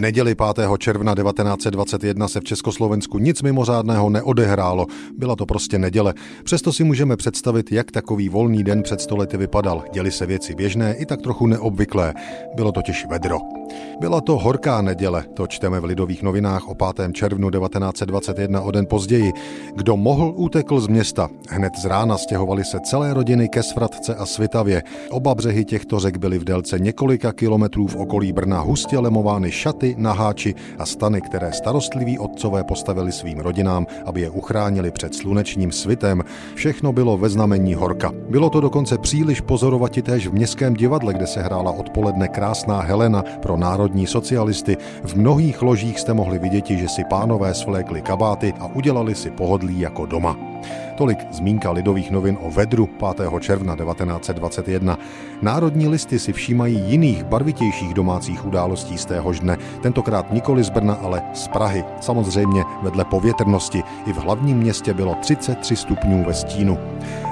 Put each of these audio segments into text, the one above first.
neděli 5. června 1921 se v Československu nic mimořádného neodehrálo. Byla to prostě neděle. Přesto si můžeme představit, jak takový volný den před stolety vypadal. Děli se věci běžné i tak trochu neobvyklé. Bylo totiž vedro. Byla to horká neděle, to čteme v Lidových novinách o 5. červnu 1921 o den později. Kdo mohl, utekl z města. Hned z rána stěhovali se celé rodiny ke Svratce a Svitavě. Oba břehy těchto řek byly v délce několika kilometrů v okolí Brna hustě lemovány šaty, naháči a stany, které starostliví otcové postavili svým rodinám, aby je uchránili před slunečním svitem. Všechno bylo ve znamení horka. Bylo to dokonce příliš pozorovati též v městském divadle, kde se hrála odpoledne krásná Helena pro národní socialisty. V mnohých ložích jste mohli vidět, že si pánové svlékli kabáty a udělali si pohodlí jako doma. Tolik zmínka lidových novin o vedru 5. června 1921. Národní listy si všímají jiných barvitějších domácích událostí z téhož dne, tentokrát nikoli z Brna, ale z Prahy. Samozřejmě vedle povětrnosti. I v hlavním městě bylo 33 stupňů ve stínu.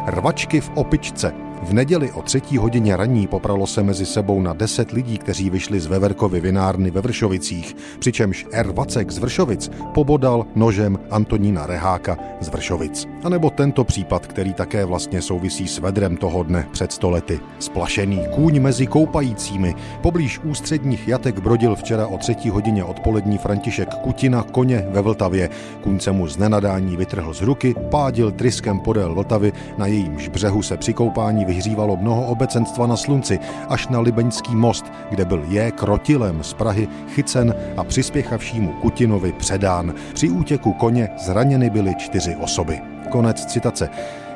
Rvačky v opičce. V neděli o třetí hodině raní popralo se mezi sebou na deset lidí, kteří vyšli z Veverkovy vinárny ve Vršovicích, přičemž R. Vacek z Vršovic pobodal nožem Antonína Reháka z Vršovic. A nebo tento případ, který také vlastně souvisí s vedrem toho dne před stolety. Splašený kůň mezi koupajícími. Poblíž ústředních jatek brodil včera o třetí hodině odpolední František Kutina koně ve Vltavě. Kůň se mu z nenadání vytrhl z ruky, pádil tryskem podél Vltavy, na jejímž břehu se při koupání vyhřívalo mnoho obecenstva na slunci, až na Libeňský most, kde byl je krotilem z Prahy chycen a přispěchavšímu Kutinovi předán. Při útěku koně zraněny byly čtyři osoby. Konec citace.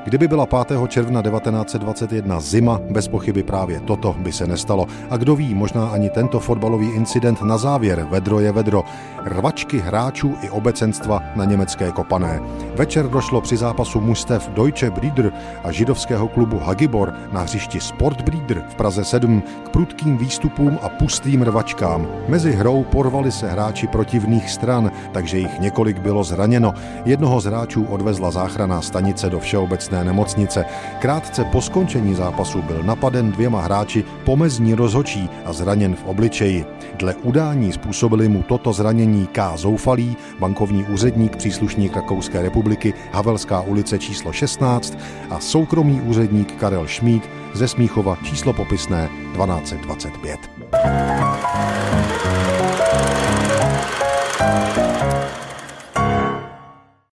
Kdyby byla 5. června 1921 zima, bez pochyby právě toto by se nestalo. A kdo ví, možná ani tento fotbalový incident na závěr, vedro je vedro, rvačky hráčů i obecenstva na německé kopané. Večer došlo při zápasu mužstev Deutsche Brieder a židovského klubu Hagibor na hřišti Sport Brieder v Praze 7 k prudkým výstupům a pustým rvačkám. Mezi hrou porvali se hráči protivných stran, takže jich několik bylo zraněno. Jednoho z hráčů odvezla záchranná stanice do všeobecné všeobecné nemocnice. Krátce po skončení zápasu byl napaden dvěma hráči pomezní rozhočí a zraněn v obličeji. Dle udání způsobili mu toto zranění K. Zoufalý, bankovní úředník příslušník Rakouské republiky, Havelská ulice číslo 16 a soukromý úředník Karel Šmíd ze Smíchova číslo popisné 1225.